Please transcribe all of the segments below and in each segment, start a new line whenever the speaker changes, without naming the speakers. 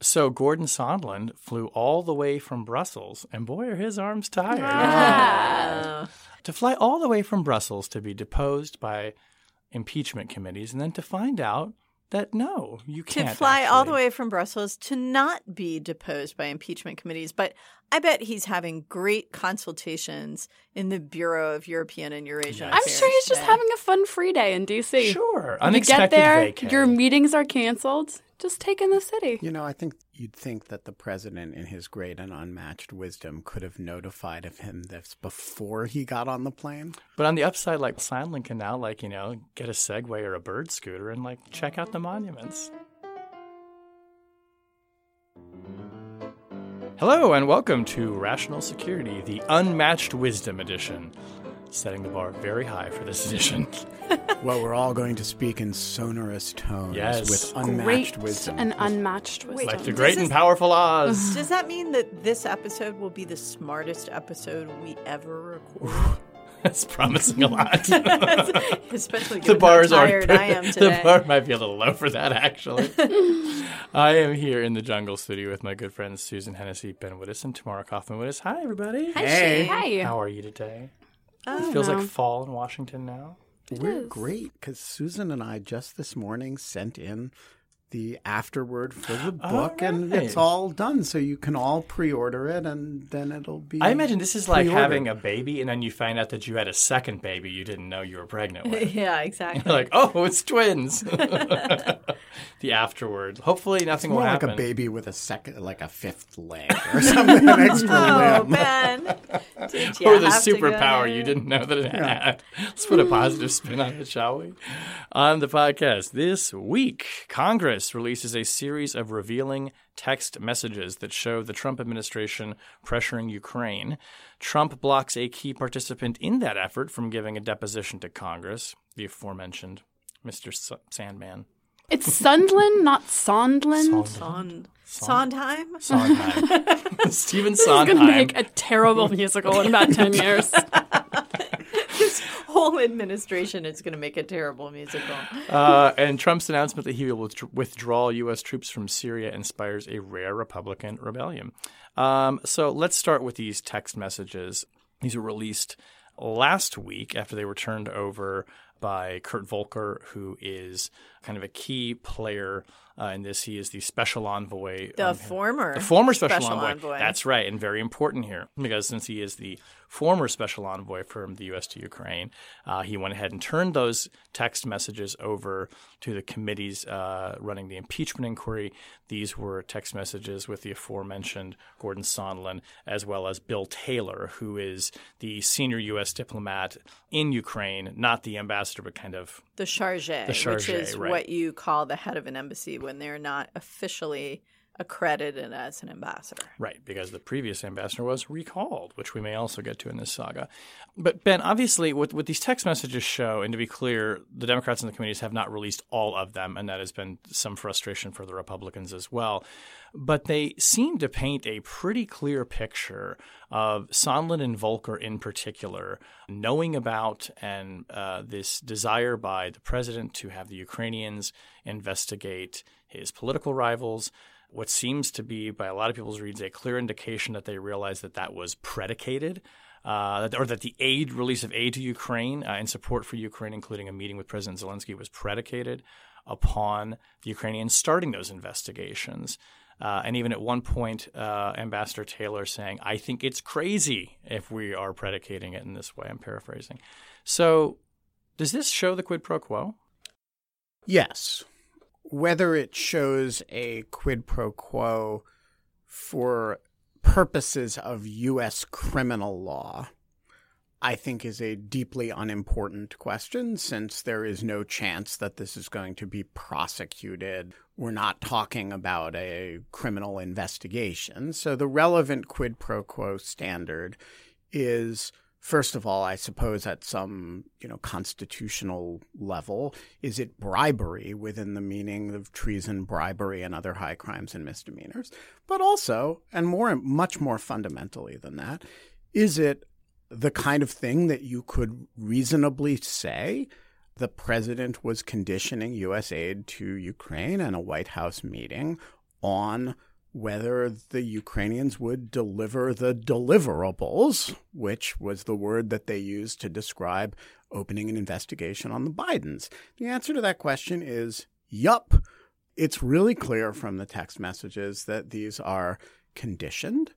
So Gordon Sondland flew all the way from Brussels, and boy, are his arms tired. to fly all the way from Brussels to be deposed by impeachment committees, and then to find out that no, you can't To
fly all the way from Brussels to not be deposed by impeachment committees. But I bet he's having great consultations in the Bureau of European and Eurasian
Yes.
I'm sure he's just having a fun free day in DC.
Sure, Unexpected
You get there,
vacay.
your meetings are canceled. Just take in the city.
You know, I think you'd think that the president, in his great and unmatched wisdom, could have notified of him this before he got on the plane.
But on the upside, like Sondland can now, like you know, get a Segway or a bird scooter and like check out the monuments. Hello and welcome to Rational Security, the Unmatched Wisdom Edition. Setting the bar very high for this edition.
Well, we're all going to speak in sonorous tones
Yes.
with unmatched
Great
wisdom.
and unmatched wisdom.
like the great
this-
and powerful Oz.
Does that mean that this episode will be the smartest episode we ever record?
That's promising a lot.
Especially
the
given
bars
how
are
tired I am today.
the bar might be a little low for that actually. I am here in the jungle studio with my good friends Susan Hennessy, Ben Wittes, and Tamara Cofman Wittes. Hi everybody.
Hey.
Hi.
How are you today?
Oh,
It feels
no.
like fall in Washington now.
We're great because Susan and I just this morning sent in the afterword for the book, and it's all done. So you can all pre-order it, and then it'll be.
I imagine this is like
pre-ordered.
having a baby and then you find out that you had a second baby you didn't know you were pregnant with.
yeah, exactly.
You're like, oh, it's twins. the afterword. Hopefully nothing
more
will
like
happen.
a baby with a second, like a fifth leg or something, an extra
Oh,
limb.
Ben. Did you
or the
have to go
superpower you didn't know that it had. Let's put a positive spin on it, shall we? On the podcast this week, Congress releases a series of revealing text messages that show the Trump administration pressuring Ukraine. Trump blocks a key participant in that effort from giving a deposition to Congress, the aforementioned Mr. S- Sandman.
It's Sundland, not Sondland.
Son- Sondheim?
Sondheim. Stephen
This is going to make a terrible musical in about 10 years.
Whole administration is going to make a terrible musical.
Uh, and Trump's announcement that he will withdraw U.S. troops from Syria inspires a rare Republican rebellion. Um, so let's start with these text messages. These were released last week after they were turned over by Kurt Volker, who is kind of a key player uh, in this. He is the special envoy.
The
um,
former
the former special,
special
envoy.
envoy.
That's right, and very important here because since he is the former special envoy from the U.S. to Ukraine, uh, he went ahead and turned those text messages over to the committees uh, running the impeachment inquiry. These were text messages with the aforementioned Gordon Sondland, as well as Bill Taylor, who is the senior U.S. diplomat in Ukraine, not the ambassador, but kind of
The charge, which
charge,
is
right.
what you call the head of an embassy when they're not officially accredited as an ambassador.
Right, because the previous ambassador was recalled, which we may also get to in this saga. But Ben, obviously, what, what these text messages show, and to be clear, the Democrats in the committees have not released all of them, and that has been some frustration for the Republicans as well. But they seem to paint a pretty clear picture of Sondland and Volker in particular knowing about and uh, this desire by the president to have the Ukrainians investigate his political rivals what seems to be, by a lot of people's reads, a clear indication that they realized that that was predicated, uh, or that the aid release of aid to Ukraine uh, and support for Ukraine, including a meeting with President Zelensky, was predicated upon the Ukrainians starting those investigations. Uh, and even at one point, uh, Ambassador Taylor saying, I think it's crazy if we are predicating it in this way. I'm paraphrasing. So, does this show the quid pro quo?
Yes. Whether it shows a quid pro quo for purposes of U.S. criminal law I think is a deeply unimportant question since there is no chance that this is going to be prosecuted. We're not talking about a criminal investigation. So the relevant quid pro quo standard is first of all, I suppose at some, you know, constitutional level, is it bribery within the meaning of treason, bribery, and other high crimes and misdemeanors? But also, and more much more fundamentally than that, is it the kind of thing that you could reasonably say the president was conditioning U.S. aid to Ukraine and a White House meeting on whether the Ukrainians would deliver the deliverables, which was the word that they used to describe opening an investigation on the Bidens. The answer to that question is yup. It's really clear from the text messages that these are conditioned.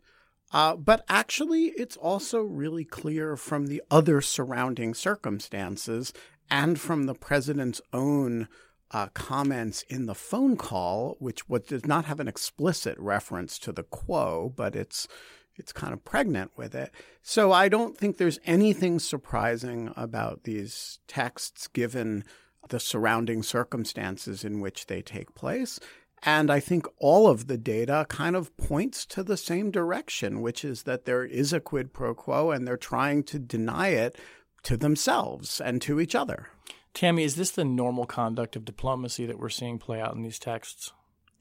Uh, but actually, it's also really clear from the other surrounding circumstances and from the president's own uh, comments in the phone call, which what does not have an explicit reference to the quo, but it's it's kind of pregnant with it. So I don't think there's anything surprising about these texts given the surrounding circumstances in which they take place. And I think all of the data kind of points to the same direction, which is that there is a quid pro quo and they're trying to deny it to themselves and to each other.
Tammy, is this the normal conduct of diplomacy that we're seeing play out in these texts?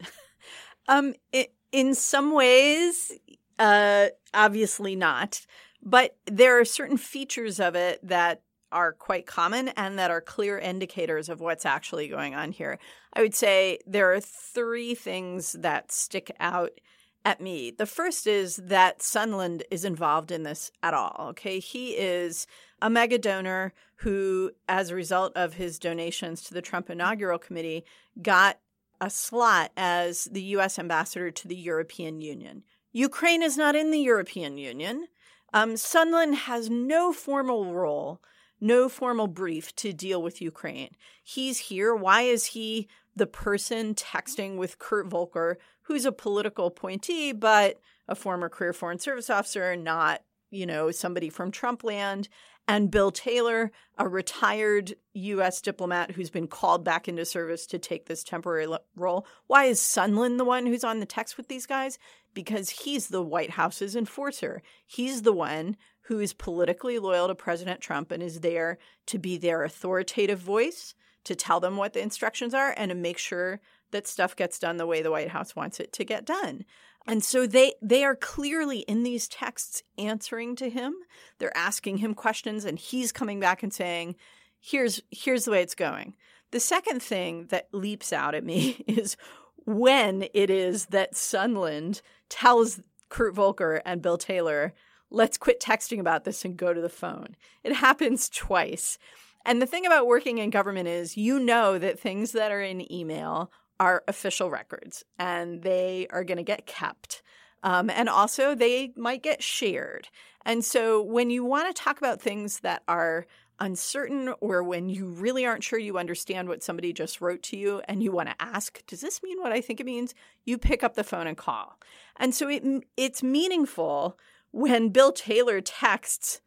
um, it, in some ways, uh, obviously not. But there are certain features of it that are quite common and that are clear indicators of what's actually going on here. I would say there are three things that stick out at me. The first is that Sondland is involved in this at all. Okay. He is a mega donor who, as a result of his donations to the Trump Inaugural Committee, got a slot as the U.S. ambassador to the European Union. Ukraine is not in the European Union. Um, Sondland has no formal role no formal brief to deal with Ukraine. He's here. Why is he the person texting with Kurt Volker, who's a political appointee, but a former career foreign service officer, not, you know, somebody from Trump land? And Bill Taylor, a retired U.S. diplomat who's been called back into service to take this temporary role. Why is Sondland the one who's on the text with these guys? Because he's the White House's enforcer. He's the one who is politically loyal to President Trump and is there to be their authoritative voice, to tell them what the instructions are, and to make sure that stuff gets done the way the White House wants it to get done. And so they they are clearly in these texts answering to him. They're asking him questions and he's coming back and saying, "Here's here's the way it's going." The second thing that leaps out at me is when it is that Sondland tells Kurt Volker and Bill Taylor let's quit texting about this and go to the phone. It happens twice. And the thing about working in government is you know that things that are in email are official records and they are going to get kept. Um, and also, they might get shared. And so, when you want to talk about things that are uncertain or when you really aren't sure you understand what somebody just wrote to you and you want to ask, does this mean what I think it means? You pick up the phone and call. And so it, it's meaningful when Bill Taylor texts,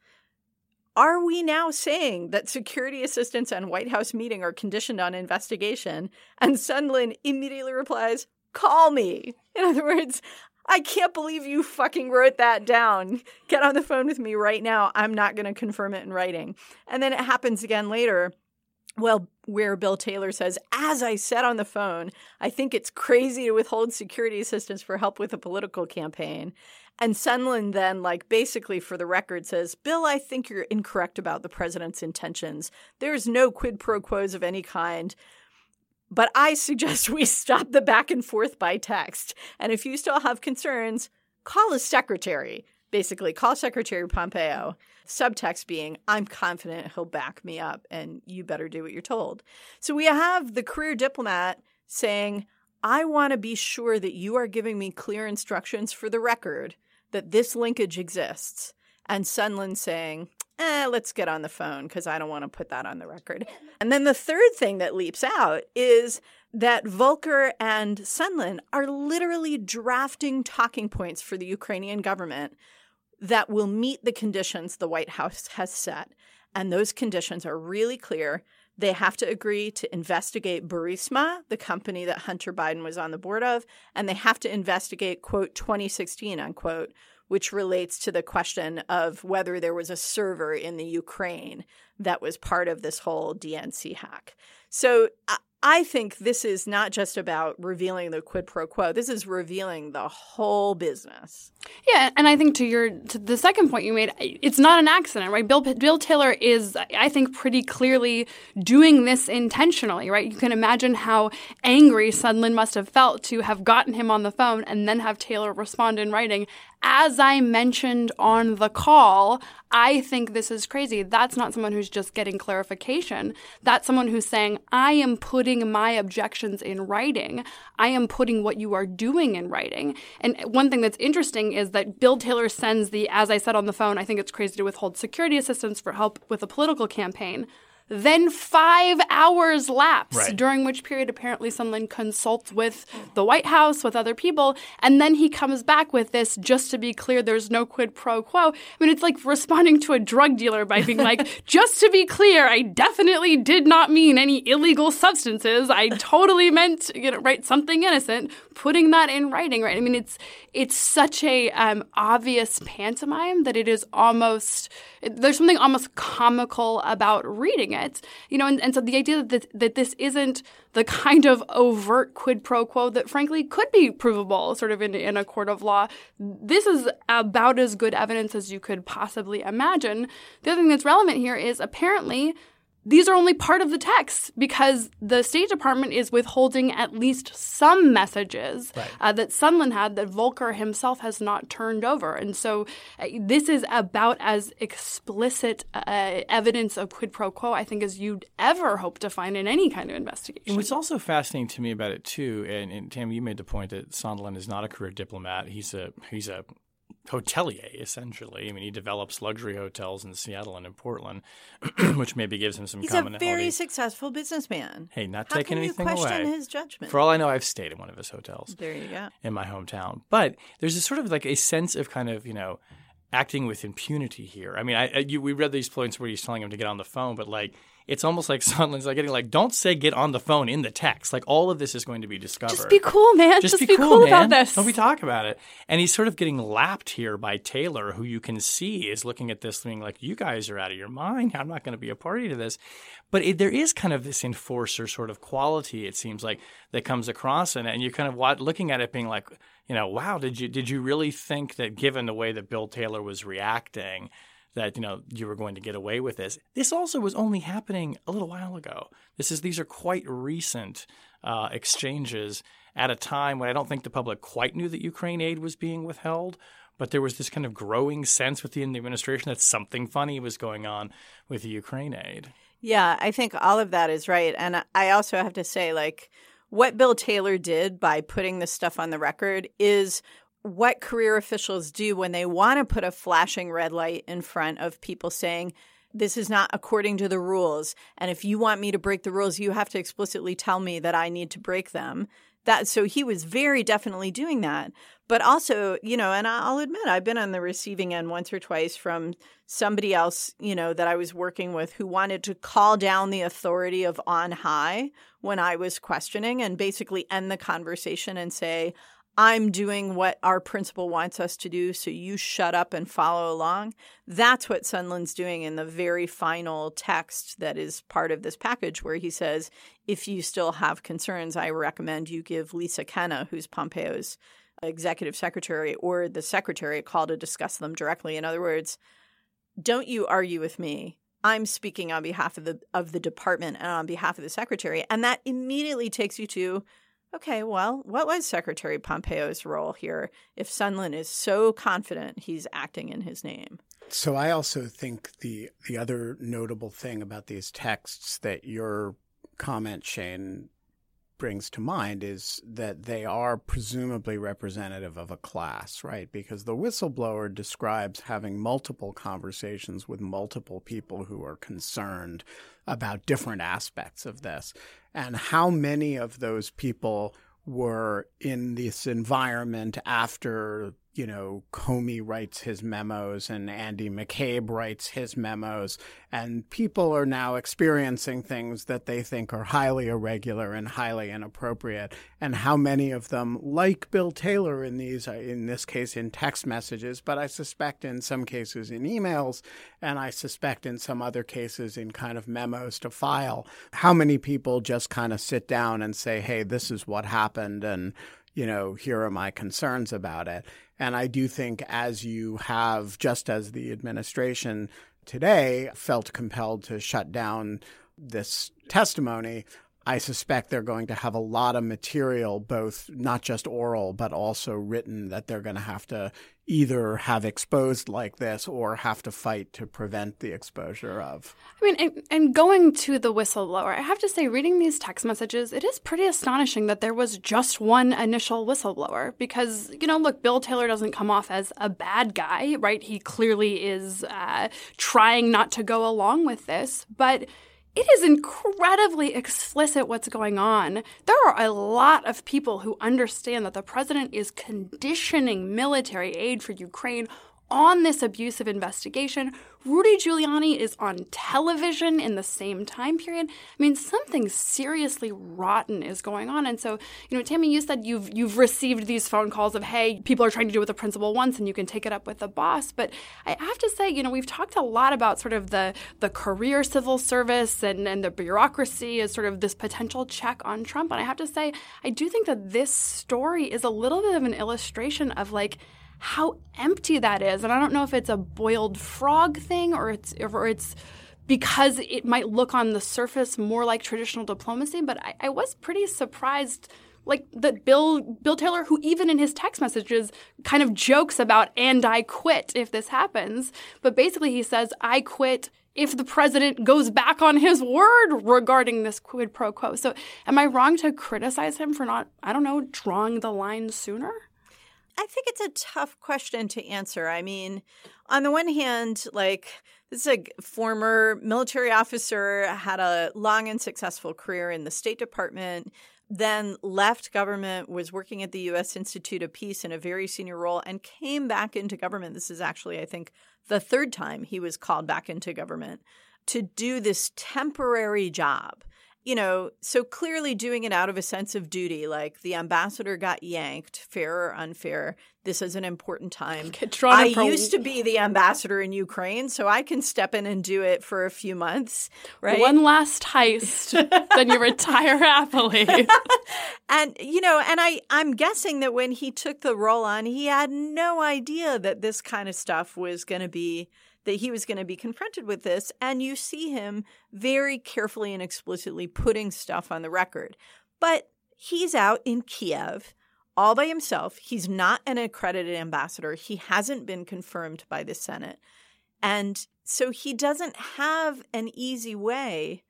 are we now saying that security assistance and White House meeting are conditioned on investigation? And Sondland immediately replies, call me. In other words, I can't believe you fucking wrote that down. Get on the phone with me right now. I'm not going to confirm it in writing. And then it happens again later. Well, where Bill Taylor says, as I said on the phone, I think it's crazy to withhold security assistance for help with a political campaign. And Sondland then, like, basically for the record says, Bill, I think you're incorrect about the president's intentions. There's no quid pro quos of any kind. But I suggest we stop the back and forth by text. And if you still have concerns, call a secretary. Basically, call Secretary Pompeo. Subtext being, I'm confident he'll back me up and you better do what you're told. So we have the career diplomat saying, I want to be sure that you are giving me clear instructions for the record that this linkage exists. And Sondland saying, eh, let's get on the phone because I don't want to put that on the record. And then the third thing that leaps out is that Volker and Sondland are literally drafting talking points for the Ukrainian government that will meet the conditions the White House has set. And those conditions are really clear. They have to agree to investigate Burisma, the company that Hunter Biden was on the board of, and they have to investigate, quote, 2016, unquote, which relates to the question of whether there was a server in the Ukraine that was part of this whole DNC hack. So uh, I think this is not just about revealing the quid pro quo. This is revealing the whole business.
Yeah, and I think to your to the second point you made, it's not an accident, right? Bill Bill Taylor is, I think, pretty clearly doing this intentionally, right? You can imagine how angry Sondland must have felt to have gotten him on the phone and then have Taylor respond in writing. As I mentioned on the call, I think this is crazy. That's not someone who's just getting clarification. That's someone who's saying, I am putting my objections in writing. I am putting what you are doing in writing. And one thing that's interesting is that Bill Taylor sends the, as I said on the phone, I think it's crazy to withhold security assistance for help with a political campaign. Then five hours lapse,
Right.
during which period apparently Sondland consults with the White House, with other people, and then he comes back with this, just to be clear, there's no quid pro quo. I mean, it's like responding to a drug dealer by being like, just to be clear, I definitely did not mean any illegal substances. I totally meant, you know, right, something innocent, putting that in writing, right? I mean, it's it's such a um, obvious pantomime that it is almost there's something almost comical about reading it, you know, and, and so the idea that that this isn't the kind of overt quid pro quo that frankly could be provable sort of in, in a court of law. This is about as good evidence as you could possibly imagine. The other thing that's relevant here is apparently these are only part of the text because the State Department is withholding at least some messages uh, that Sondland had that Volker himself has not turned over. And so uh, this is about as explicit uh, evidence of quid pro quo, I think, as you'd ever hope to find in any kind of investigation.
And what's also fascinating to me about it too, and, and Tammy, you made the point that Sondland is not a career diplomat. He's a he's a hotelier essentially. I mean, he develops luxury hotels in Seattle and in Portland, which maybe gives him some
He's a very successful businessman.
hey, not
How
taking
can you
anything
question
away.
his judgment?
For all I know, I've stayed in one of his hotels
there you go.
in my hometown. But there's a sort of like a sense of kind of you know acting with impunity here. I mean, I, I you, we read these points where he's telling him to get on the phone, but like it's almost like Sondland's like getting like, don't say get on the phone in the text. Like all of this is going to be discovered.
Just be cool, man.
Just,
Just,
be, cool,
about
man.
this.
Don't we talk about it? And he's sort of getting lapped here by Taylor, who you can see is looking at this being like, you guys are out of your mind. I'm not going to be a party to this. But it, there is kind of this enforcer sort of quality, it seems like, that comes across in it. And you're kind of looking at it being like, you know, wow, did you did you really think that given the way that Bill Taylor was reacting, that you know you were going to get away with this. This also was only happening a little while ago. This is these are quite recent uh, exchanges at a time when I don't think the public quite knew that Ukraine aid was being withheld. But there was this kind of growing sense within the administration that something funny was going on with the Ukraine aid.
Yeah, I think all of that is right. And I also have to say, like, what Bill Taylor did by putting this stuff on the record is what career officials do when they want to put a flashing red light in front of people saying, this is not according to the rules. And if you want me to break the rules, you have to explicitly tell me that I need to break them. That so he was very definitely doing that. But also, you know, and I'll admit I've been on the receiving end once or twice from somebody else, you know, that I was working with who wanted to call down the authority of on high when I was questioning and basically end the conversation and say, I'm doing what our principal wants us to do, so you shut up and follow along. That's what Sondland's doing in the very final text that is part of this package, where he says, if you still have concerns, I recommend you give Lisa Kenna, who's Pompeo's executive secretary, or the secretary a call to discuss them directly. In other words, don't you argue with me. I'm speaking on behalf of the of the department and on behalf of the secretary. And that immediately takes you to Okay, well, what was Secretary Pompeo's role here if Sondland is so confident he's acting in his name?
So I also think the the other notable thing about these texts that your comment, Shane, brings to mind is that they are presumably representative of a class, right? Because the whistleblower describes having multiple conversations with multiple people who are concerned about different aspects of this. And how many of those people were in this environment after you know, Comey writes his memos and Andy McCabe writes his memos, and people are now experiencing things that they think are highly irregular and highly inappropriate. And how many of them, like Bill Taylor in these, uh, in this case, in text messages, but I suspect in some cases in emails, and I suspect in some other cases in kind of memos to file, how many people just kind of sit down and say, hey, this is what happened, and you know, here are my concerns about it. And I do think as you have, just as the administration today felt compelled to shut down this testimony, I suspect they're going to have a lot of material, both not just oral, but also written, that they're going to have to either have exposed like this or have to fight to prevent the exposure of.
I mean, and, and, going to the whistleblower, I have to say, reading these text messages, it is pretty astonishing that there was just one initial whistleblower because, you know, look, Bill Taylor doesn't come off as a bad guy, right? He clearly is uh, trying not to go along with this, but it is incredibly explicit what's going on. There are a lot of people who understand that the president is conditioning military aid for Ukraine on this abusive investigation. Rudy Giuliani is on television in the same time period. I mean, something seriously rotten is going on. And so, you know, Tammy, you said you've you've received these phone calls of, hey, people are trying to do it with the principal once and you can take it up with the boss. But I have to say, you know, we've talked a lot about sort of the the career civil service and, and the bureaucracy as sort of this potential check on Trump. And I have to say, I do think that this story is a little bit of an illustration of like how empty that is. And I don't know if it's a boiled frog thing or it's or it's because it might look on the surface more like traditional diplomacy, but I, I was pretty surprised like that Bill Bill Taylor, who even in his text messages kind of jokes about and I quit if this happens, but basically he says I quit if the president goes back on his word regarding this quid pro quo. So am I wrong to criticize him for not I don't know drawing the line sooner?
I think it's a tough question to answer. I mean, on the one hand, like this is a former military officer, had a long and successful career in the State Department, then left government, was working at the U.S. Institute of Peace in a very senior role, and came back into government. This is actually, I think, the third time he was called back into government to do this temporary job you know, so clearly doing it out of a sense of duty, like the ambassador got yanked, fair or unfair. This is an important time. I used to be the ambassador in Ukraine, so I can step in and do it for a few months, right?
One last heist, then you retire happily.
and you know, and I I'm guessing that when he took the role on, he had no idea that this kind of stuff was going to be that he was going to be confronted with this. And you see him very carefully and explicitly putting stuff on the record. But he's out in Kiev all by himself. He's not an accredited ambassador, he hasn't been confirmed by the Senate. And so he doesn't have an easy way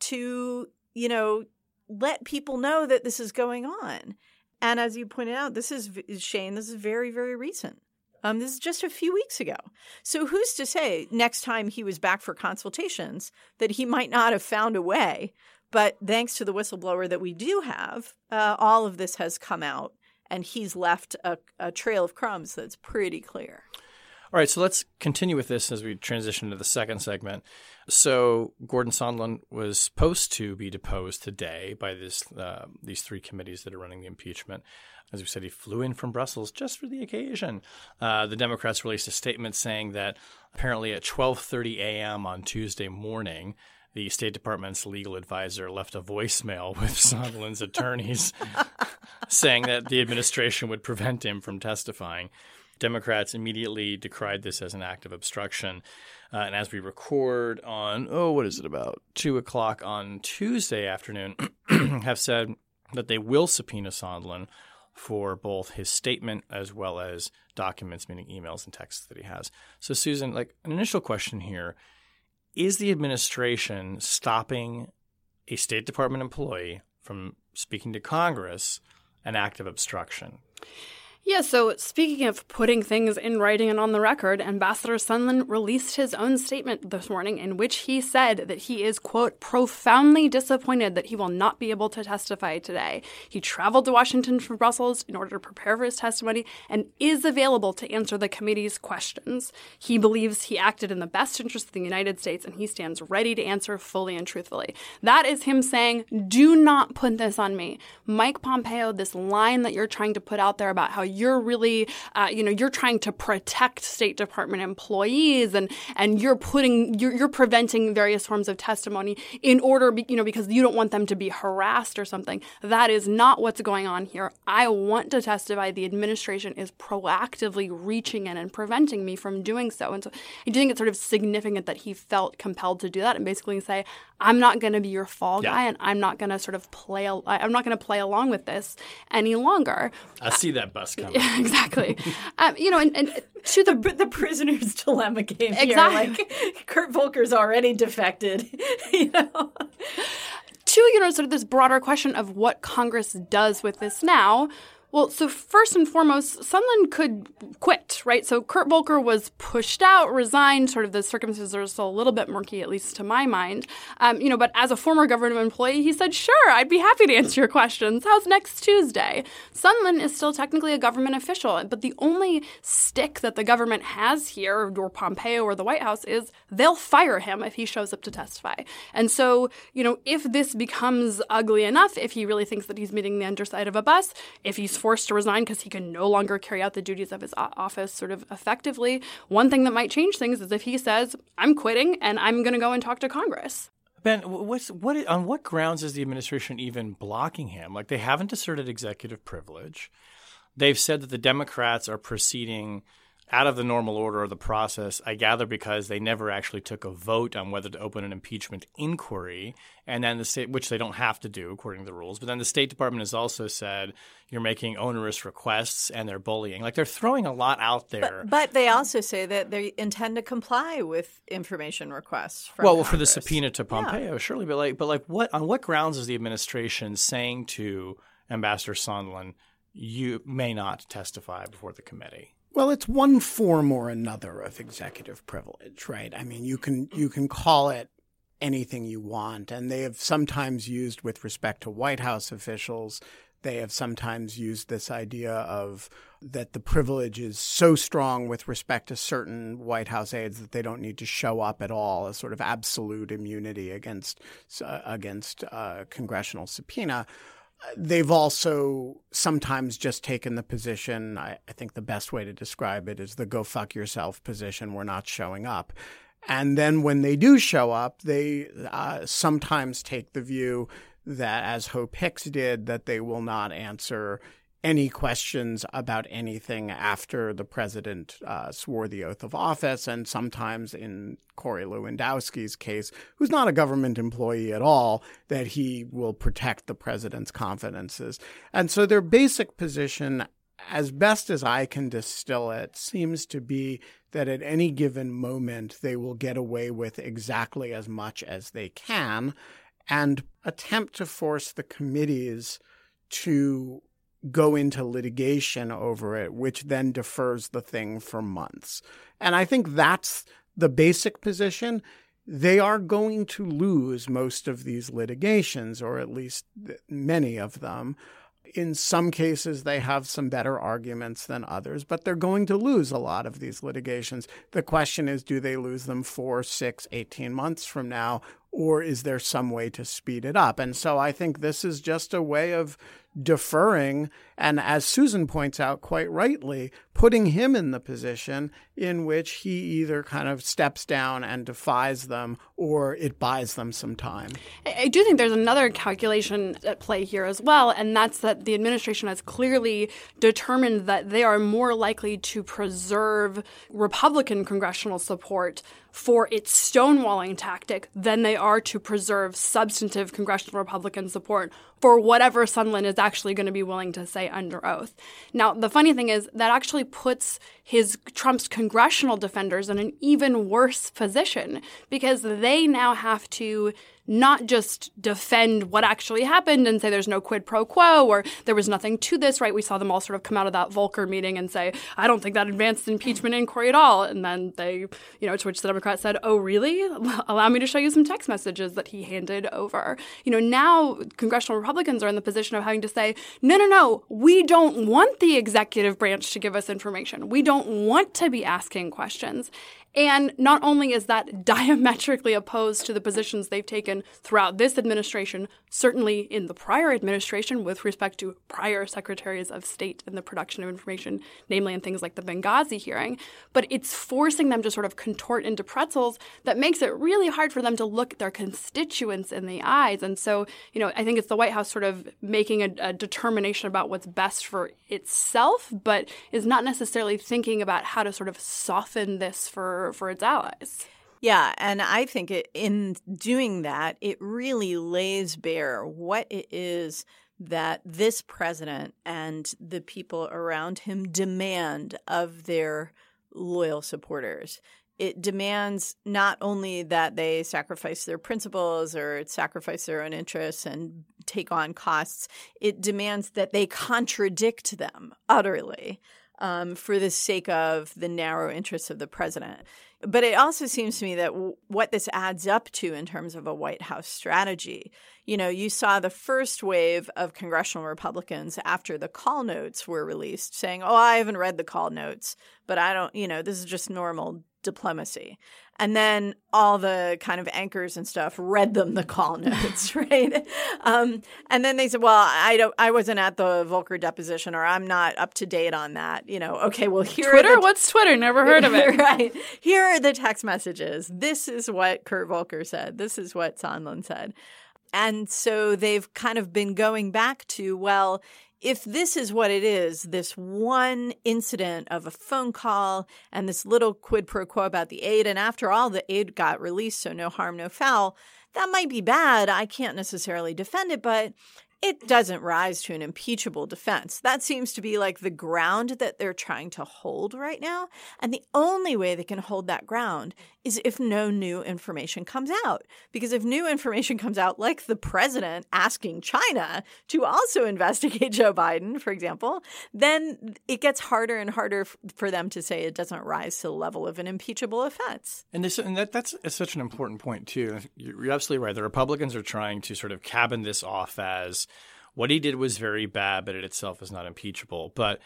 to, you know, let people know that this is going on. And as you pointed out, this is Shane, this is very, very recent. Um, this is just a few weeks ago. So who's to say next time he was back for consultations that he might not have found a way? But thanks to the whistleblower that we do have, uh, all of this has come out, and he's left a, a trail of crumbs that's pretty clear.
All right, so let's continue with this as we transition to the second segment. So Gordon Sondland was supposed to be deposed today by this uh, these three committees that are running the impeachment. As we said, he flew in from Brussels just for the occasion. Uh, the Democrats released a statement saying that apparently at 12:30 a.m. on Tuesday morning, the State Department's legal advisor left a voicemail with Sondland's attorneys saying that the administration would prevent him from testifying. Democrats immediately decried this as an act of obstruction. Uh, and as we record on, oh, what is it, about 2 o'clock on Tuesday afternoon, have said that they will subpoena Sondland for both his statement as well as documents, meaning emails and texts that he has. So, Susan, like an initial question here is the administration stopping a State Department employee from speaking to Congress an act of obstruction?
Yeah, so speaking of putting things in writing and on the record, Ambassador Sondland released his own statement this morning in which he said that he is, quote, profoundly disappointed that he will not be able to testify today. He traveled to Washington from Brussels in order to prepare for his testimony and is available to answer the committee's questions. He believes he acted in the best interest of the United States and he stands ready to answer fully and truthfully. That is him saying, do not put this on me. Mike Pompeo, this line that you're trying to put out there about how you're really, uh, you know, you're trying to protect State Department employees and and you're putting you're, you're preventing various forms of testimony in order, you know, because you don't want them to be harassed or something. That is not what's going on here. I want to testify. The administration is proactively reaching in and preventing me from doing so. And so I do think it's sort of significant that he felt compelled to do that and basically say, I'm not going to be your fall guy and I'm not going to sort of play, I'm not going to play along with this any longer.
I see that bus coming.
Yeah, exactly. um, you know, and, and to the
the prisoner's dilemma game exactly. here. Like Kurt Volker's already defected. you know.
To you know, sort of this broader question of what Congress does with this now. Well, so first and foremost, Sondland could quit, right? So Kurt Volker was pushed out, resigned. Sort of the circumstances are still a little bit murky, at least to my mind. Um, you know, but as a former government employee, he said, "Sure, I'd be happy to answer your questions. How's next Tuesday?" Sondland is still technically a government official, but the only stick that the government has here, or Pompeo or the White House, is they'll fire him if he shows up to testify. And so, you know, if this becomes ugly enough, if he really thinks that he's meeting the underside of a bus, if he's forced to resign because he can no longer carry out the duties of his office sort of effectively. One thing that might change things is if he says, I'm quitting and I'm going to go and talk to Congress.
Ben, what's what on what grounds is the administration even blocking him? Like they haven't asserted executive privilege. They've said that the Democrats are proceeding out of the normal order of the process, I gather because they never actually took a vote on whether to open an impeachment inquiry, and then the state, which they don't have to do according to the rules. But then the State Department has also said you're making onerous requests and they're bullying. Like they're throwing a lot out there.
But, but they also say that they intend to comply with information requests.
well,
Congress.
for the subpoena to Pompeo, yeah. surely, but like, but like, what on what grounds is the administration saying to Ambassador Sondland, you may not testify before the committee?
Well, it's one form or another of executive privilege, right? I mean, you can you can call it anything you want, and they have sometimes used with respect to White House officials. They have sometimes used this idea of that the privilege is so strong with respect to certain White House aides that they don't need to show up at all, a sort of absolute immunity against uh, against uh, congressional subpoena they've also sometimes just taken the position. I, I, think the best way to describe it is the go fuck yourself position. We're not showing up. And then when they do show up, they uh, sometimes take the view that, as Hope Hicks did, that they will not answer any questions about anything after the president uh, swore the oath of office. And sometimes in Corey Lewandowski's case, who's not a government employee at all, that he will protect the president's confidences. And so their basic position, as best as I can distill it, seems to be that at any given moment they will get away with exactly as much as they can and attempt to force the committees to go into litigation over it, which then defers the thing for months. And I think that's the basic position. They are going to lose most of these litigations, or at least many of them. In some cases, they have some better arguments than others, but they're going to lose a lot of these litigations. The question is do they lose them four, six, 18 months from now, or is there some way to speed it up? And so I think this is just a way of deferring, and as Susan points out quite rightly, putting him in the position in which he either kind of steps down and defies them or it buys them some time.
I do think there's another calculation at play here as well, and that's that the administration has clearly determined that they are more likely to preserve Republican congressional support for its stonewalling tactic than they are to preserve substantive congressional Republican support for whatever Sondland is actually going to be willing to say under oath. Now, the funny thing is that actually puts his Trump's congressional defenders in an even worse position because they now have to not just defend what actually happened and say there's no quid pro quo or there was nothing to this, right? We saw them all sort of come out of that Volker meeting and say, I don't think that advanced impeachment inquiry at all. And then they, you know, to which the Democrats said, Oh, really? Allow me to show you some text messages that he handed over. You know, now congressional Republicans are in the position of having to say, No, no, no, we don't want the executive branch to give us information. We don't want to be asking questions. And not only is that diametrically opposed to the positions they've taken throughout this administration, certainly in the prior administration with respect to prior secretaries of state and the production of information, namely in things like the Benghazi hearing, but it's forcing them to sort of contort into pretzels that makes it really hard for them to look their constituents in the eyes. And so, you know, I think it's the White House sort of making a, a determination about what's best for itself, but is not necessarily thinking about how to sort of soften this for, for its allies.
Yeah, and I think it, in doing that, it really lays bare what it is that this president and the people around him demand of their loyal supporters. It demands not only that they sacrifice their principles or sacrifice their own interests and take on costs, it demands that they contradict them utterly um, for the sake of the narrow interests of the president. But it also seems to me that w- what this adds up to in terms of a White House strategy, you know, you saw the first wave of congressional Republicans after the call notes were released saying, oh, I haven't read the call notes, but I don't, you know, this is just normal diplomacy. And then all the kind of anchors and stuff read them the call notes, right? Um, and then they said, "Well, I don't, I wasn't at the Volker deposition, or I'm not up to date on that." You know, okay, well, here
Twitter.
The,
What's Twitter? Never heard of it.
right. Here are the text messages. This is what Kurt Volker said. This is what Sondland said. And so they've kind of been going back to, well, if this is what it is, this one incident of a phone call and this little quid pro quo about the aid, and after all, the aid got released, so no harm, no foul, that might be bad. I can't necessarily defend it, but it doesn't rise to an impeachable defense. That seems to be like the ground that they're trying to hold right now. And the only way they can hold that ground is if no new information comes out. Because if new information comes out, like the president asking China to also investigate Joe Biden, for example, then it gets harder and harder for them to say it doesn't rise to the level of an impeachable offense.
And, this, and that, that's such an important point, too. You're absolutely right. The Republicans are trying to sort of cabin this off as what he did was very bad, but it itself is not impeachable. But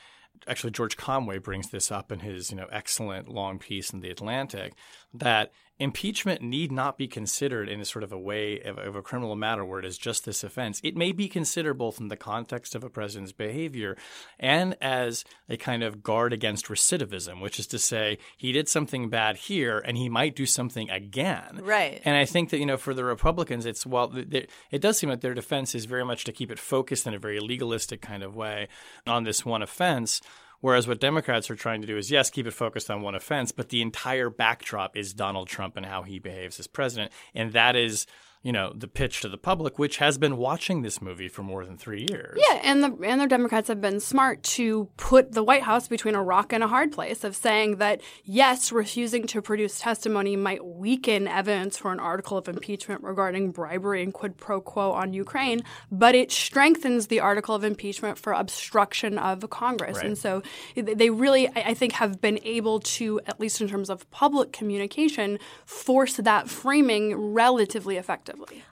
actually, George Conway brings this up in his you know excellent long piece in the Atlantic that impeachment need not be considered in a sort of a way of, of, a criminal matter where it is just this offense. It may be considered both in the context of a president's behavior and as a kind of guard against recidivism, which is to say he did something bad here and he might do something again.
Right.
And I think that, you know, for the Republicans, it's, well, it does seem that their defense is very much to keep it focused in a very legalistic kind of way on this one offense. Whereas what Democrats are trying to do is, yes, keep it focused on one offense, but the entire backdrop is Donald Trump and how he behaves as president. And that is you know, the pitch to the public, which has been watching this movie for more than three years.
Yeah, and the and the Democrats have been smart to put the White House between a rock and a hard place of saying that yes, refusing to produce testimony might weaken evidence for an article of impeachment regarding bribery and quid pro quo on Ukraine, but it strengthens the article of impeachment for obstruction of Congress.
Right.
And so they really, I think, have been able to, at least in terms of public communication, force that framing relatively effectively.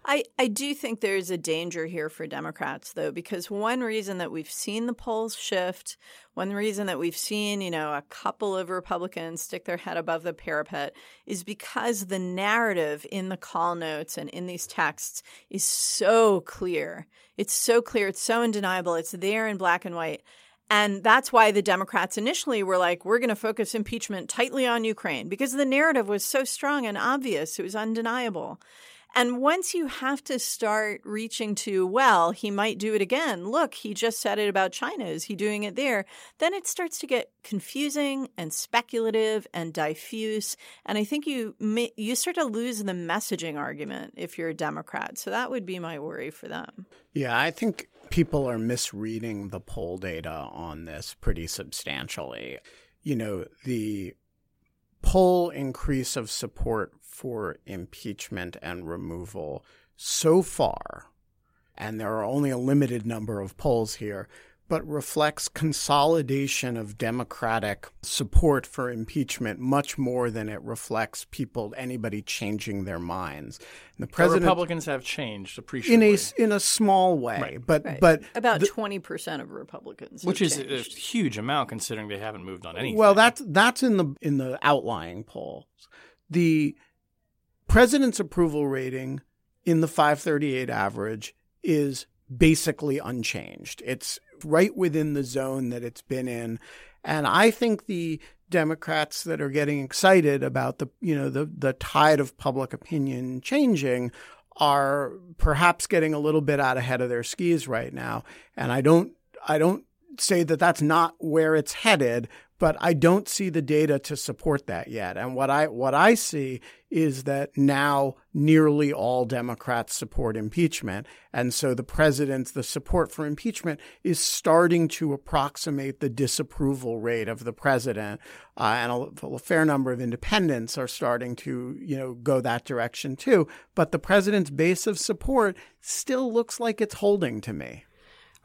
I, I do think there's a danger here for Democrats, though, because one reason that we've seen the polls shift, one reason that we've seen, you know, a couple of Republicans stick their head above the parapet is because the narrative in the call notes and in these texts is so clear. It's so clear. It's so undeniable. It's there in black and white. And that's why the Democrats initially were like, we're going to focus impeachment tightly on Ukraine because the narrative was so strong and obvious. It was undeniable. And once you have to start reaching to, well, he might do it again. Look, he just said it about China. Is he doing it there? Then it starts to get confusing and speculative and diffuse. And I think you you start to lose the messaging argument if you're a Democrat. So that would be my worry for them.
Yeah, I think people are misreading the poll data on this pretty substantially. You know, the poll increase of support for impeachment and removal so far, and there are only a limited number of polls here, but reflects consolidation of Democratic support for impeachment much more than it reflects people, anybody changing their minds.
And the president, the Republicans have changed appreciably
in a in a small way,
right.
but
Right.
but
about
the-
twenty percent of Republicans, have
which is a huge amount considering they haven't moved on anything.
Well, that's that's in the in the outlying polls. The president's approval rating in the 538 average is basically unchanged. It's right within the zone that it's been in. And I think the Democrats that are getting excited about the you know the the tide of public opinion changing are perhaps getting a little bit out ahead of their skis right now. And I don't I don't say that that's not where it's headed, but I don't see the data to support that yet. And what I what I see is that now nearly all Democrats support impeachment, and so the president's the support for impeachment is starting to approximate the disapproval rate of the president, uh, and a, a fair number of independents are starting to you know go that direction too. But the president's base of support still looks like it's holding to me.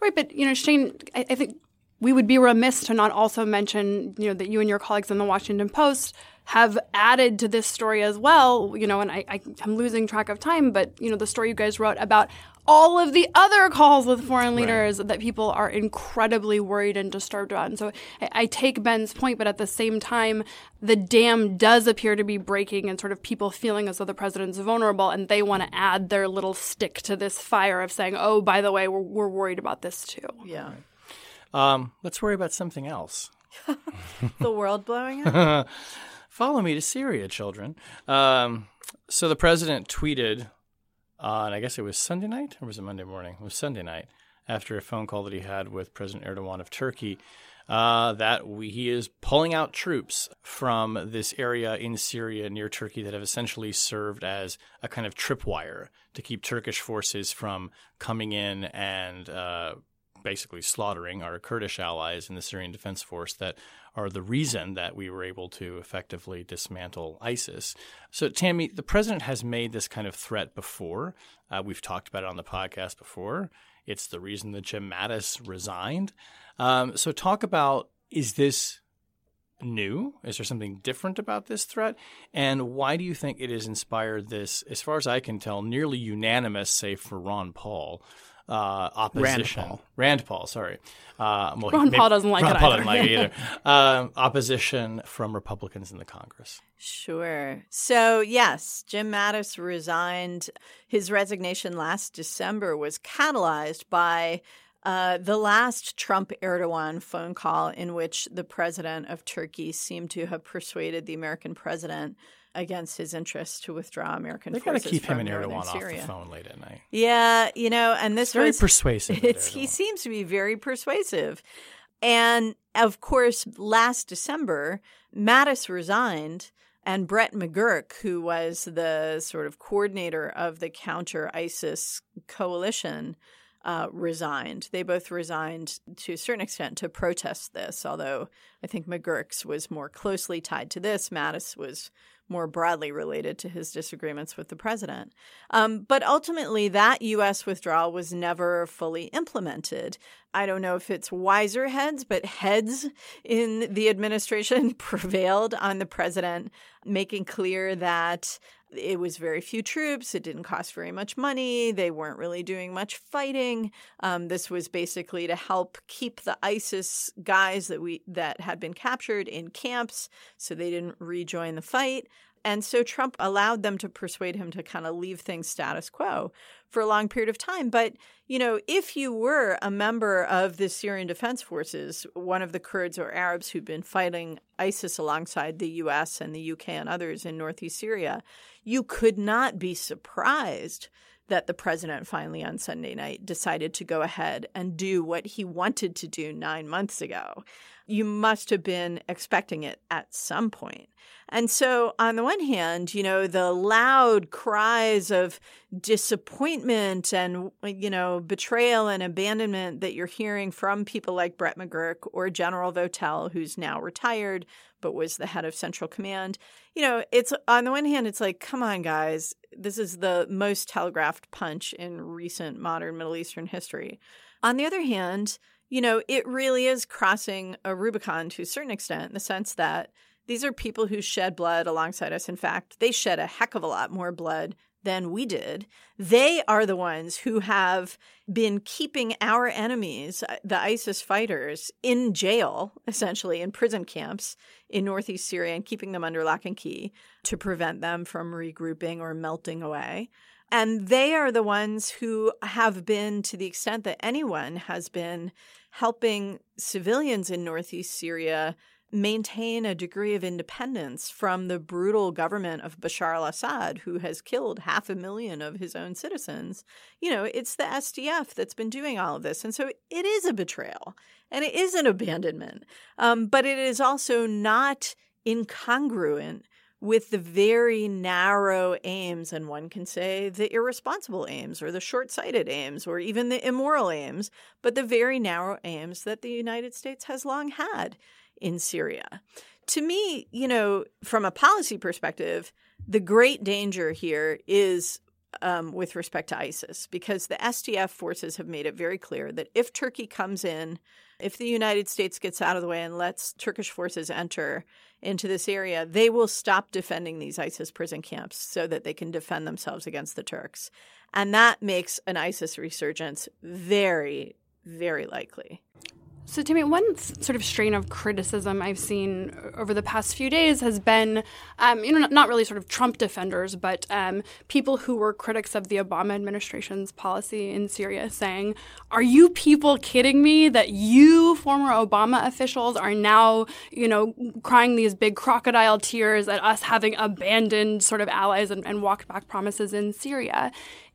Right, but you know, Shane, I, I think we would be remiss to not also mention, you know, that you and your colleagues in the Washington Post have added to this story as well. You know, and I, I, I'm losing track of time, but you know, the story you guys wrote about all of the other calls with foreign leaders that people are incredibly worried and disturbed about. And so I, I take Ben's point, but at the same time, the dam does appear to be breaking and sort of people feeling as though the president's vulnerable and they want to add their little stick to this fire of saying, oh, by the way, we're, we're worried about this too.
yeah,
um, let's worry about something else.
the world blowing up.
Follow me to Syria, children. Um, so the president tweeted on, I guess it was Sunday night or was it Monday morning? It was Sunday night after a phone call that he had with President Erdogan of Turkey uh, that we, he is pulling out troops from this area in Syria near Turkey that have essentially served as a kind of tripwire to keep Turkish forces from coming in and uh, basically slaughtering our Kurdish allies in the Syrian Defense Force that are the reason that we were able to effectively dismantle ISIS. So, Tammy, the president has made this kind of threat before. Uh, we've talked about it on the podcast before. It's the reason that Jim Mattis resigned. Um, so, talk about is this new? Is there something different about this threat? And why do you think it has inspired this, as far as I can tell, nearly unanimous, save for Ron Paul, uh, opposition?
Paul.
Rand Paul, sorry. Uh, well,
Ron Paul doesn't like
Ron
it
Paul
either.
doesn't like it either. Um, opposition from Republicans in the Congress.
Sure. So, yes, Jim Mattis resigned. His resignation last December was catalyzed by uh, the last Trump Erdogan phone call, in which the president of Turkey seemed to have persuaded the American president against his interests to withdraw American
They got to
forces
keep him and Erdogan off the
Syria.
phone late at night.
Yeah, you know, and this was
Very
was
persuasive.
It's he seems to be very persuasive. And of course, last December, Mattis resigned and Brett McGurk, who was the sort of coordinator of the counter ISIS coalition, uh, resigned. They both resigned to a certain extent to protest this, although I think McGurk's was more closely tied to this. Mattis was more broadly related to his disagreements with the president. Um, but ultimately, that U.S. withdrawal was never fully implemented. I don't know if it's wiser heads, but heads in the administration prevailed on the president, making clear that it was very few troops. It didn't cost very much money. They weren't really doing much fighting. Um, this was basically to help keep the ISIS guys that we that had been captured in camps, so they didn't rejoin the fight. And so Trump allowed them to persuade him to kind of leave things status quo for a long period of time. But, you know, if you were a member of the Syrian Defense Forces, one of the Kurds or Arabs who'd been fighting ISIS alongside the US and the UK and others in northeast Syria, you could not be surprised that the president finally on Sunday night decided to go ahead and do what he wanted to do nine months ago. You must have been expecting it at some point. And so, on the one hand, you know, the loud cries of disappointment and, you know, betrayal and abandonment that you're hearing from people like Brett McGurk or General Votel, who's now retired but was the head of Central Command. You know, it's on the one hand, it's like, come on, guys, this is the most telegraphed punch in recent modern Middle Eastern history. On the other hand, you know, it really is crossing a Rubicon to a certain extent in the sense that these are people who shed blood alongside us. In fact, they shed a heck of a lot more blood than we did. They are the ones who have been keeping our enemies, uh, the ISIS fighters, in jail, essentially in prison camps in northeast Syria and keeping them under lock and key to prevent them from regrouping or melting away. And they are the ones who have been, to the extent that anyone has been, helping civilians in northeast Syria maintain a degree of independence from the brutal government of Bashar al Assad, who has killed half a million of his own citizens. You know, it's the SDF that's been doing all of this. And so it is a betrayal and it is an abandonment. Um, but it is also not incongruent with the very narrow aims, and one can say the irresponsible aims or the short sighted aims or even the immoral aims, but the very narrow aims that the United States has long had in Syria. To me, you know, from a policy perspective, the great danger here is um, with respect to ISIS, because the SDF forces have made it very clear that if Turkey comes in, if the United States gets out of the way and lets Turkish forces enter into this area, they will stop defending these ISIS prison camps so that they can defend themselves against the Turks. And that makes an ISIS resurgence very, very likely.
So, Tammy, one sort of strain of criticism I've seen over the past few days has been, um, you know, not really sort of Trump defenders, but um, people who were critics of the Obama administration's policy in Syria saying, Are you people kidding me that you, former Obama officials, are now, you know, crying these big crocodile tears at us having abandoned sort of allies and, and walked back promises in Syria?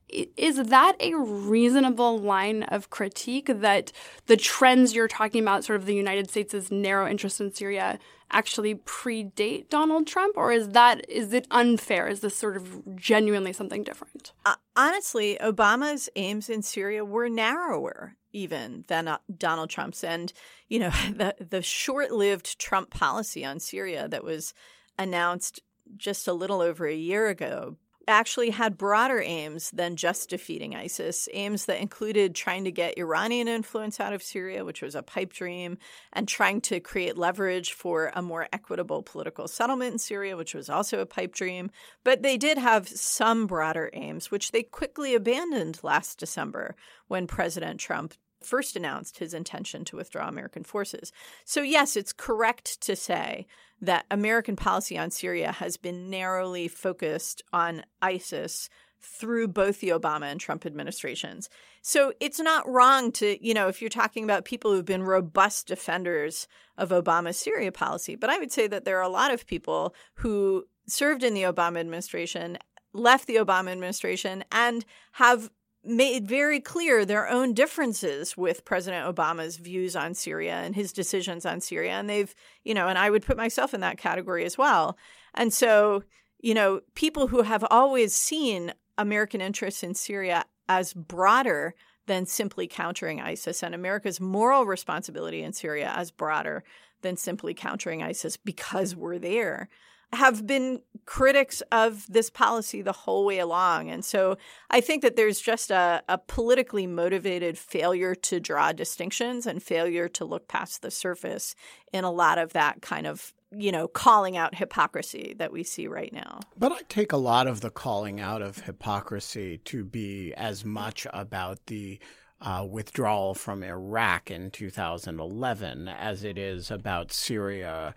Is that a reasonable line of critique that the trends you're talking about, sort of the United States' narrow interest in Syria, actually predate Donald Trump, or is that is it unfair? Is this sort of genuinely something different?
Uh, honestly, Obama's aims in Syria were narrower even than uh, Donald Trump's, and you know the the short-lived Trump policy on Syria that was announced just a little over a year ago actually had broader aims than just defeating ISIS, aims that included trying to get Iranian influence out of Syria, which was a pipe dream, and trying to create leverage for a more equitable political settlement in Syria, which was also a pipe dream. But they did have some broader aims, which they quickly abandoned last December when President Trump first announced his intention to withdraw American forces. So, yes, it's correct to say that American policy on Syria has been narrowly focused on ISIS through both the Obama and Trump administrations. So it's not wrong to, you know, if you're talking about people who've been robust defenders of Obama's Syria policy, but I would say that there are a lot of people who served in the Obama administration, left the Obama administration, and have made very clear their own differences with President Obama's views on Syria and his decisions on Syria. And they've, you know, and I would put myself in that category as well. And so, you know, people who have always seen American interests in Syria as broader than simply countering ISIS and America's moral responsibility in Syria as broader than simply countering ISIS because we're there have been critics of this policy the whole way along. And so I think that there's just a, a, politically motivated failure to draw distinctions and failure to look past the surface in a lot of that kind of you know, calling out hypocrisy that we see right now.
But I take a lot of the calling out of hypocrisy to be as much about the uh, withdrawal from Iraq in 2011 as it is about Syria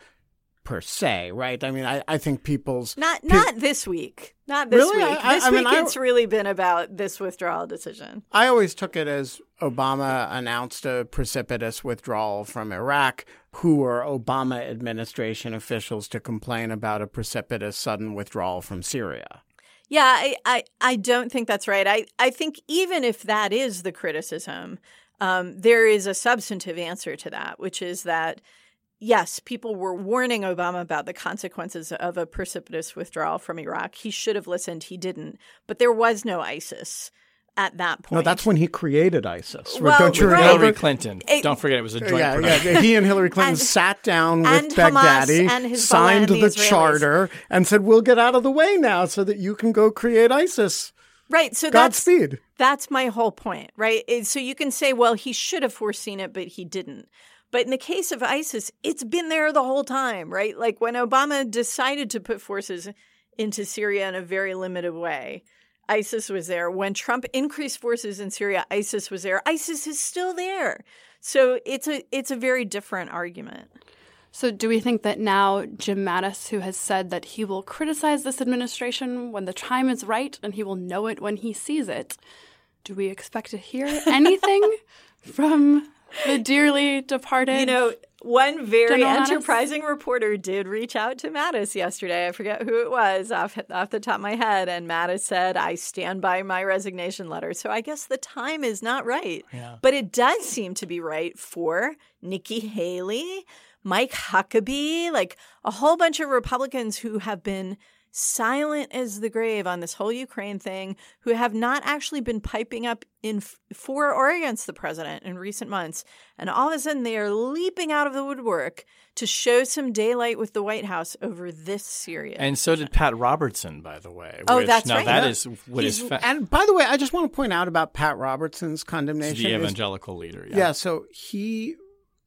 per se, right? I mean, I, I think people's
not not this week, not this
really?
week.
I,
this
I
week,
mean,
it's really been about this withdrawal decision.
I always took it as Obama announced a precipitous withdrawal from Iraq. Who were Obama administration officials to complain about a precipitous sudden withdrawal from Syria?
Yeah, I, I, I don't think that's right. I, I think even if that is the criticism, um, there is a substantive answer to that, which is that yes, people were warning Obama about the consequences of a precipitous withdrawal from Iraq. He should have listened. He didn't. But there was no ISIS at that point.
No, that's when he created ISIS.
Well,
Don't you
right.
remember?
Hillary Clinton.
It-
Don't forget it was a joint
Yeah,
production.
yeah. He and Hillary Clinton
And-
sat down with
Hamas
Baghdadi,
and
signed
and the
the charter, and said, "We'll get out of the way now, so that you can go create ISIS."
right. So that's
Godspeed.
That's my whole point, right? So you can say, well, he should have foreseen it, but he didn't. But in the case of ISIS, it's been there the whole time, right? Like when Obama decided to put forces into Syria in a very limited way, ISIS was there. When Trump increased forces in Syria, ISIS was there. ISIS is still there. So it's a it's a very different argument.
So, do we think that now Jim Mattis, who has said that he will criticize this administration when the time is right and he will know it when he sees it, do we expect to hear anything from the dearly departed?
You know, one very enterprising reporter did reach out to Mattis yesterday. I forget who it was off off the top of my head, and Mattis said, "I stand by my resignation letter." So I guess the time is not right, but it does seem to be right for Nikki Haley, Mike Huckabee, like a whole bunch of Republicans who have been silent as the grave on this whole Ukraine thing, who have not actually been piping up in f- for or against the president in recent months, and all of a sudden they are leaping out of the woodwork to show some daylight with the White House over this serious.
And so did Pat Robertson, by the way.
Oh,
which,
that's
now
right.
that
Yeah.
is what is
He's-
fa-
and by the way, I just want to point out about Pat Robertson's condemnation.
the
is-
evangelical leader.
yeah, so he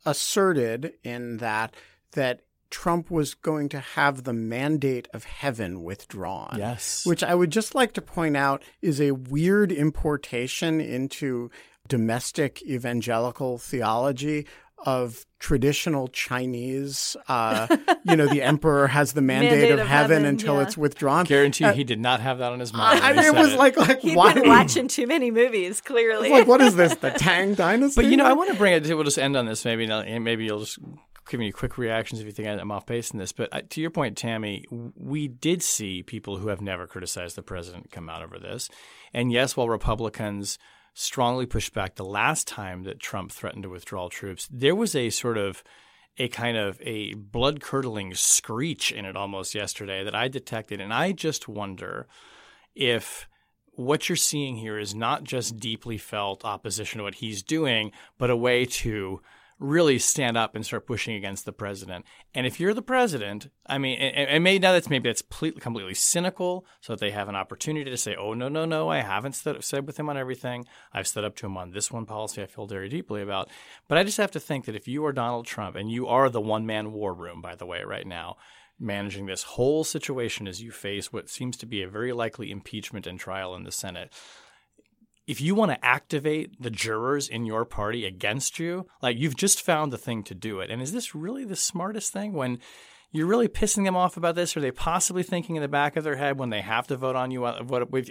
asserted in that that Trump was going to have the mandate of heaven withdrawn.
Yes.
Which I would just like to point out is a weird importation into domestic evangelical theology of traditional Chinese, uh, you know, the emperor has the mandate,
Mandate
of,
of
heaven,
heaven,
until
yeah.
it's withdrawn.
Guarantee
Uh,
he did not have that on his mind.
I mean, it
said
was like, like
He'd
why?
been watching too many movies, clearly.
like, what is this? The Tang Dynasty?
But you know, I want to bring it. We'll just end on this. Maybe not- maybe you'll just give you quick reactions if you think I'm off base in this. But uh, to your point, Tammy, we did see people who have never criticized the president come out over this. And yes, while Republicans strongly pushed back the last time that Trump threatened to withdraw troops, there was a sort of a kind of a blood curdling screech in it almost yesterday that I detected. And I just wonder if what you're seeing here is not just deeply felt opposition to what he's doing, but a way to really stand up and start pushing against the president. And if you're the president, I mean, and, and maybe now that's maybe that's completely, completely cynical, so that they have an opportunity to say, "Oh no, no, no, I haven't stood, said with him on everything. I've stood up to him on this one policy I feel very deeply about." But I just have to think that if you are Donald Trump, and you are the one-man war room, by the way, right now, managing this whole situation as you face what seems to be a very likely impeachment and trial in the Senate. If you want to activate the jurors in your party against you, like you've just found the thing to do it. And is this really the smartest thing when you're really pissing them off about this? Are they possibly thinking in the back of their head when they have to vote on you uh,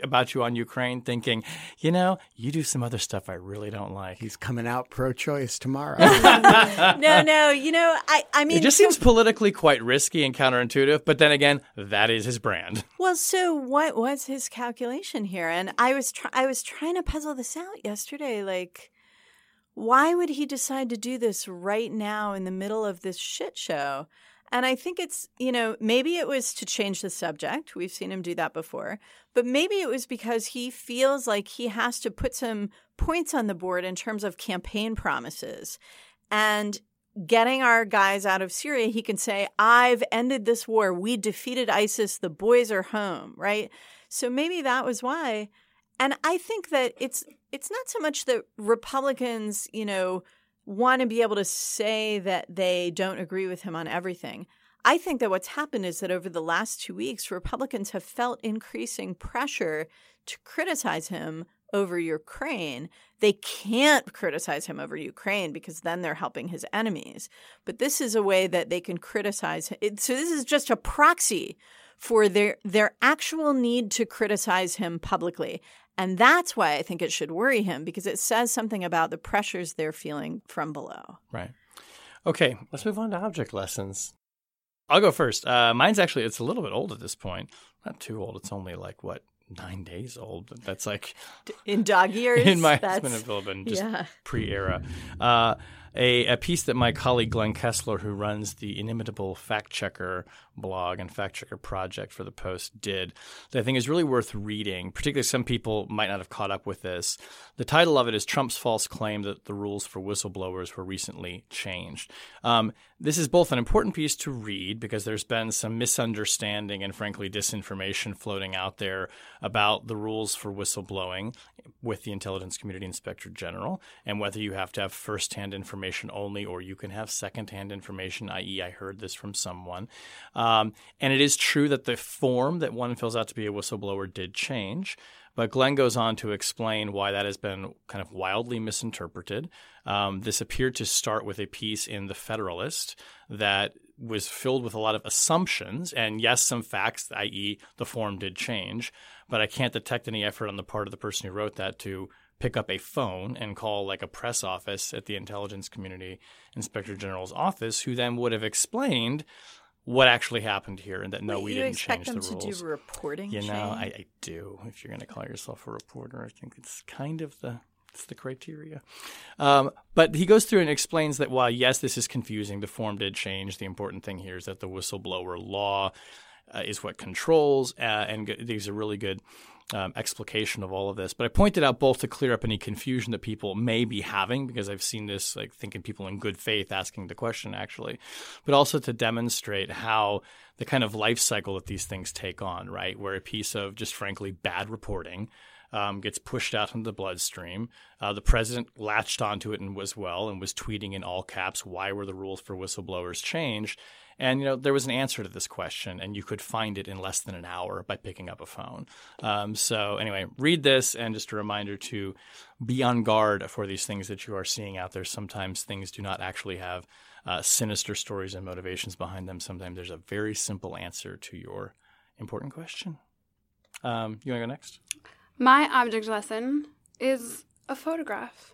about you on Ukraine, thinking, you know, you do some other stuff I really don't like?
He's coming out pro-choice tomorrow.
no, no. You know, I, I mean,
It just
so-
seems politically quite risky and counterintuitive, but then again, that is his brand.
Well, so what was his calculation here? And I was try- I was trying to puzzle this out yesterday. Like, why would he decide to do this right now in the middle of this shit show? And I think it's, you know, maybe it was to change the subject. We've seen him do that before. But maybe it was because he feels like he has to put some points on the board in terms of campaign promises. And getting our guys out of Syria, he can say, I've ended this war. We defeated ISIS. The boys are home, right? So maybe that was why. And I think that it's it's not so much that Republicans, you know, want to be able to say that they don't agree with him on everything. I think that what's happened is that over the last two weeks, Republicans have felt increasing pressure to criticize him over Ukraine. They can't criticize him over Ukraine because then they're helping his enemies. But this is a way that they can criticize. So this is just a proxy for their their actual need to criticize him publicly. And that's why I think it should worry him because it says something about the pressures they're feeling from below.
Right. Okay, let's move on to object lessons. I'll go first. Uh, mine's actually it's a little bit old at this point. Not too old. It's only like what nine days old. That's like
In dog years,
in my
that's,
it's been a little bit just
yeah.
pre-era. Uh, a, a piece that my colleague Glenn Kessler, who runs the inimitable fact checker blog and fact checker project for the Post, did that I think is really worth reading. Particularly, some people might not have caught up with this. The title of it is Trump's false claim that the rules for whistleblowers were recently changed. Um, this is both an important piece to read because there's been some misunderstanding and, frankly, disinformation floating out there about the rules for whistleblowing with the intelligence community inspector general and whether you have to have firsthand information only or you can have secondhand information, i.e., I heard this from someone. Um, and it is true that the form that one fills out to be a whistleblower did change. But Glenn goes on to explain why that has been kind of wildly misinterpreted. Um, this appeared to start with a piece in The Federalist that was filled with a lot of assumptions and, yes, some facts, i.e., the form did change. But I can't detect any effort on the part of the person who wrote that to pick up a phone and call like a press office at the intelligence community inspector general's office, who then would have explained what actually happened here and that no,
Wait,
we didn't
expect
change
them
the
to
rules.
do reporting?
You know, I, I do. If you're going to call yourself a reporter, I think it's kind of the it's the criteria. Um, but he goes through and explains that while yes, this is confusing, the form did change. The important thing here is that the whistleblower law uh, is what controls, uh, and these are really good. Um, explication of all of this, but I pointed out both to clear up any confusion that people may be having because I've seen this, like thinking people in good faith asking the question actually, but also to demonstrate how the kind of life cycle that these things take on, right? Where a piece of just frankly bad reporting um, gets pushed out into the bloodstream. Uh, the president latched onto it and was well and was tweeting in all caps, "Why were the rules for whistleblowers changed?" And you know there was an answer to this question, and you could find it in less than an hour by picking up a phone. Um, so anyway, read this, and just a reminder to be on guard for these things that you are seeing out there. Sometimes things do not actually have uh, sinister stories and motivations behind them. Sometimes there's a very simple answer to your important question. Um, you want to go next?
My object lesson is a photograph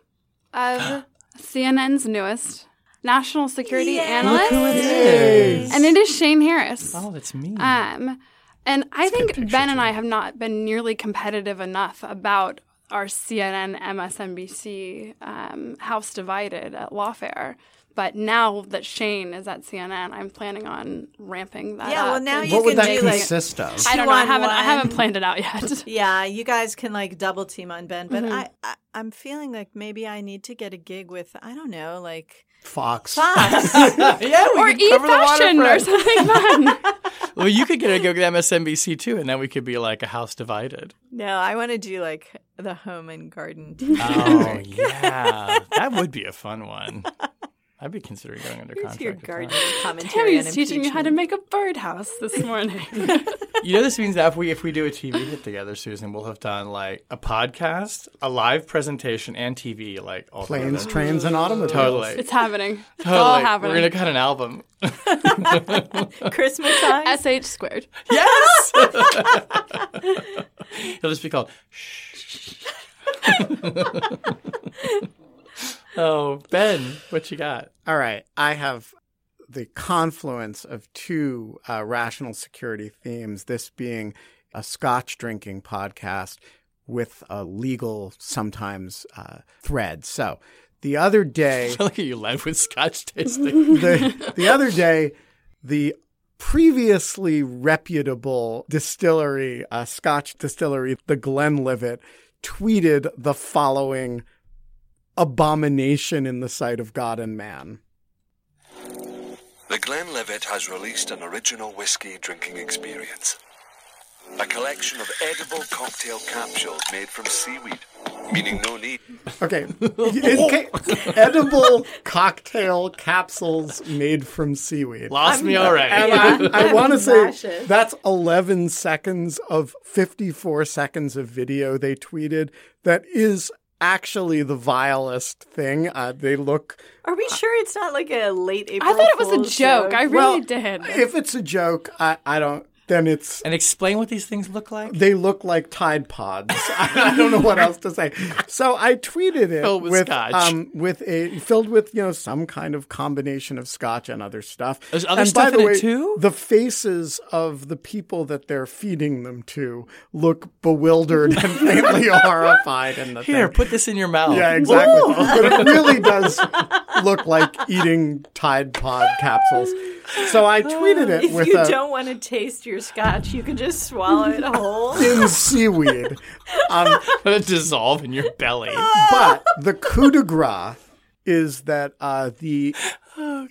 of CNN's newest national security analyst, and it is Shane Harris.
Oh, that's me.
Um, and I think Ben and. I have not been nearly competitive enough about our CNN, MSNBC um, House divided at Lawfare. But now that Shane is at CNN, I'm planning on ramping that
Yeah,
up.
well, now
and-
you
What would
can
that
do, like-
consist of?
I don't know. I haven't. I haven't planned it out yet.
Yeah, you guys can like double team on Ben,
Mm-hmm.
but I, I I'm feeling like maybe I need to get a gig with I don't know, like
Fox.
Fox.
yeah, we
or
could
e
cover the
fashion or something fun.
Well, you could get a go with MSNBC too, and then we could be like a house divided.
no, I want to do like the home and garden.
Oh yeah, that would be a fun one. I'd be considering going under
Here's
contract.
your
with that.
gardening commentary.
Tammy's teaching you how to make a birdhouse this morning.
You know, this means that if we if we do a TV hit together, Susan, we'll have done like a podcast, a live presentation, and TV, like all
Planes,
together.
trains, and automobiles.
Totally,
it's happening. It's all happening.
We're gonna cut an album.
Christmas songs.
SH squared.
Yes. It'll just be called. Shh. Oh, Ben, what you got?
All right. I have the confluence of two uh, rational security themes, this being a scotch drinking podcast with a legal, sometimes, uh, thread. So the other day,
I like you led with Scotch tasting.
the, the other day, the previously reputable distillery, uh, Scotch distillery, the Glenlivet, tweeted the following abomination in the sight of God and man.
The Glenlivet has released an original whiskey drinking experience. A collection of edible cocktail capsules made from seaweed, meaning no need.
Okay. Okay. Edible cocktail capsules made from seaweed.
Lost me already.
And I, I want to say
nauseous.
that's 11 seconds of 54 seconds of video they tweeted that is actually the vilest thing. Uh, they look.
Are we sure it's not like a late April?
I thought it was a
Fool's
joke. I really
well,
did.
If it's a joke, I, I don't. Then it's
And explain what these things look like.
they look like Tide Pods. I don't know what else to say. So I tweeted it
Filled with scotch.
um, with a filled with you know some kind of combination of scotch and other stuff.
There's other
and
stuff
by the
in it
way,
too?
The faces of the people that they're feeding them to look bewildered and faintly horrified. And the
Here,
thing.
put this in your mouth.
Yeah, exactly. but it really does look like eating Tide Pod capsules. So I tweeted it
If
with
you
a,
don't want to taste your scotch, you can just swallow it whole.
in seaweed. Um,
Let it dissolve in your belly.
but the coup de grace is that uh, the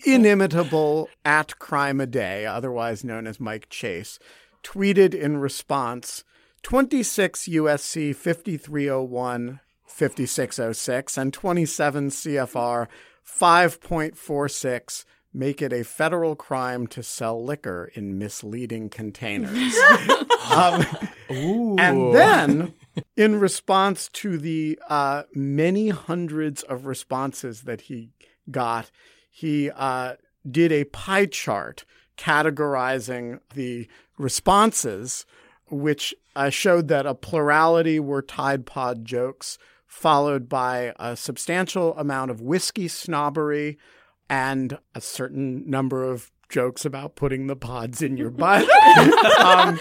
inimitable at crime a day, otherwise known as Mike Chase, tweeted in response 26 USC 5301 5606 and 27 CFR 5.46 make it a federal crime to sell liquor in misleading containers. um, and then, in response to the uh, many hundreds of responses that he got, he uh, did a pie chart categorizing the responses, which uh, showed that a plurality were Tide Pod jokes, followed by a substantial amount of whiskey snobbery and a certain number of jokes about putting the pods in your butt. um,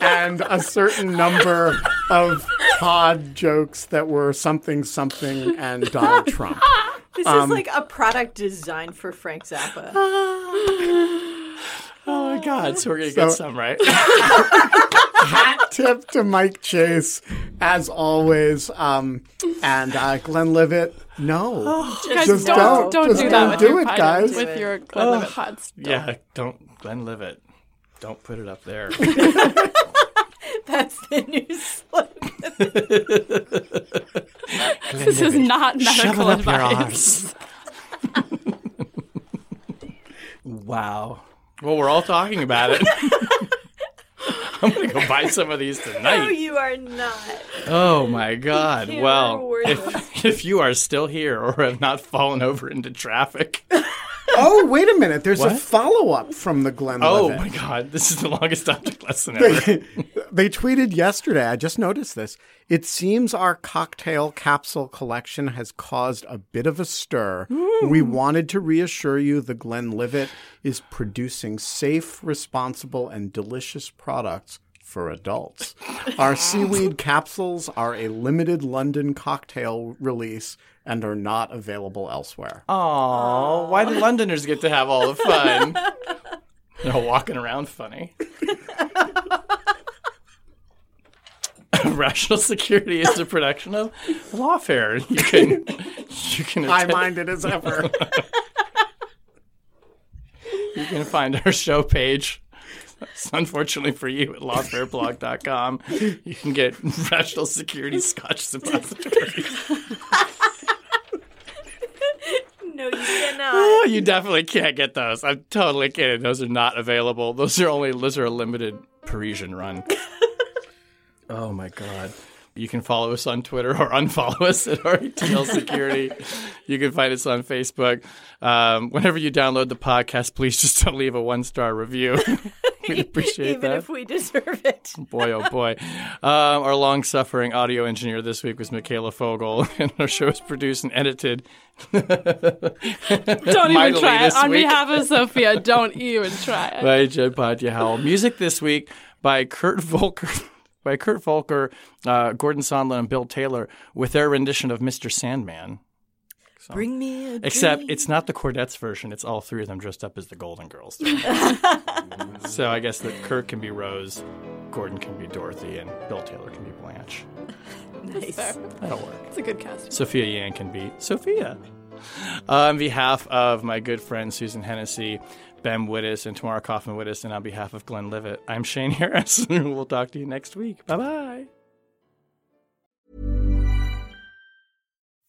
and a certain number of pod jokes that were something, something, and Donald Trump.
This
Um,
is like a product designed for Frank Zappa.
Oh my god! So we're gonna
So-
get some right.
Hat tip to Mike Chase, as always. Um, and uh, Glenlivet, no.
Guys,
Just
don't,
don't.
don't,
Just
do
don't
that with
do
your
it,
pod-
guys.
With your Glenlivet pods. Don't.
yeah, don't Glenn live it. Don't put it up there.
That's the new slogan.
This is not
Shove
medical
up your
advice.
wow. Well, we're all talking about it. I'm gonna go buy some of these tonight.
No, you are not.
Oh my god.
Can't
Well, if, if you are still here or have not fallen over into traffic,
Oh, wait a minute. There's a follow up from the Glenn
oh my god, this is the longest object lesson ever.
they tweeted yesterday. I just noticed this. It seems our cocktail capsule collection has caused a bit of a stir. We wanted to reassure you the Glenlivet is producing safe, responsible, and delicious products for adults. Our seaweed capsules are a limited London cocktail release and are not available elsewhere.
Aw, why do Londoners get to have all the fun? They're all walking around funny. Rational Security is a production of Lawfare. You can you can
High
attend-
minded as ever.
you can find our show page. Unfortunately for you, at lawfareblog.com, you can get Rational Security Scotch Suppository.
No, you cannot.
Oh, you definitely can't get those. I'm totally kidding. Those are not available. Those are only those are a limited Parisian run. oh my god. You can follow us on Twitter or unfollow us at RETL Security. you can find us on Facebook. Um, whenever you download the podcast, please just don't leave a one star review. We'd appreciate
Even
that.
if we deserve it.
boy, oh boy. Um, our long suffering audio engineer this week was Michaela Fogel, and our show is produced and edited.
Don't even try it. On
week.
behalf of Sophia, don't even try it.
by Jed Howell. Music this week by Kurt Volker. By Kurt Volker, uh, Gordon Sondland, and Bill Taylor with their rendition of Mr. Sandman.
Bring me a
Except
dream.
it's not the Chordettes version. It's all three of them dressed up as the Golden Girls. so I guess that Kurt can be Rose, Gordon can be Dorothy, and Bill Taylor can be Blanche.
nice.
That'll work.
It's a good cast.
Sophia Yan can be Sophia. Uh, on behalf of my good friend Susan Hennessey, Ben Wittes, and Tamara Cofman Wittes, and on behalf of Glenlivet, I'm Shane Harris. and we'll talk to you next week. Bye bye.